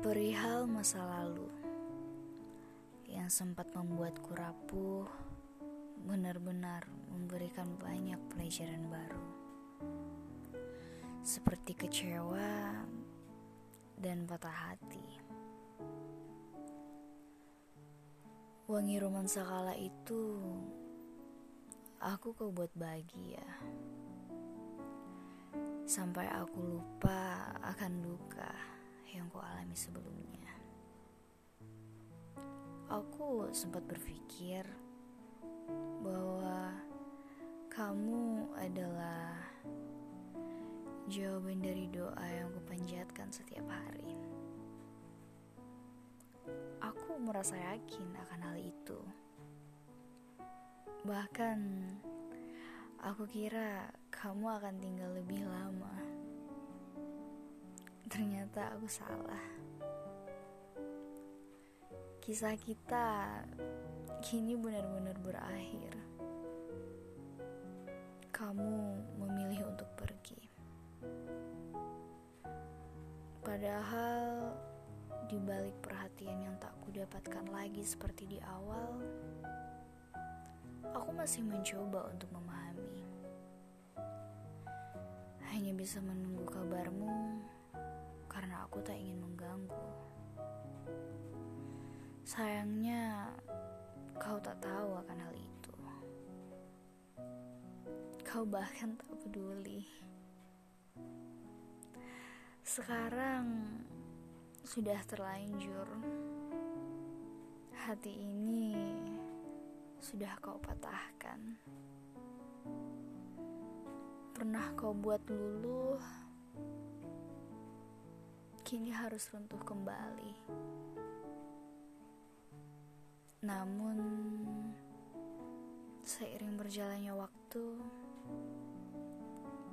Perihal masa lalu yang sempat membuatku rapuh, benar-benar memberikan banyak pelajaran baru, seperti kecewa dan patah hati. Wangi romansa kala itu, aku kau buat bahagia, sampai aku lupa akan luka yang ku alami sebelumnya. Aku sempat berpikir bahwa kamu adalah jawaban dari doa yang kupanjatkan setiap hari. Aku merasa yakin akan hal itu. Bahkan aku kira kamu akan tinggal lebih lama. Ternyata aku salah. Kisah kita kini benar-benar berakhir. Kamu memilih untuk pergi. Padahal di balik perhatian yang tak kudapatkan lagi seperti di awal, aku masih mencoba untuk memahami. Hanya bisa menunggu kabarmu karena aku tak ingin mengganggu. Sayangnya, kau tak tahu akan hal itu. Kau bahkan tak peduli. Sekarang sudah terlanjur. Hati ini sudah kau patahkan. Pernah kau buat luluh kini harus runtuh kembali. Namun, seiring berjalannya waktu,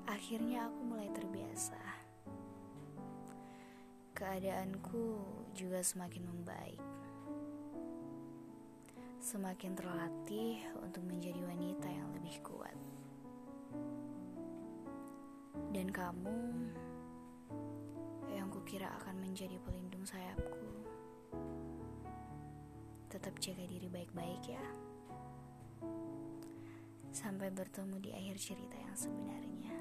akhirnya aku mulai terbiasa. Keadaanku juga semakin membaik. Semakin terlatih untuk menjadi wanita yang lebih kuat. Dan kamu kukira akan menjadi pelindung sayapku. Tetap jaga diri baik-baik ya. Sampai bertemu di akhir cerita yang sebenarnya.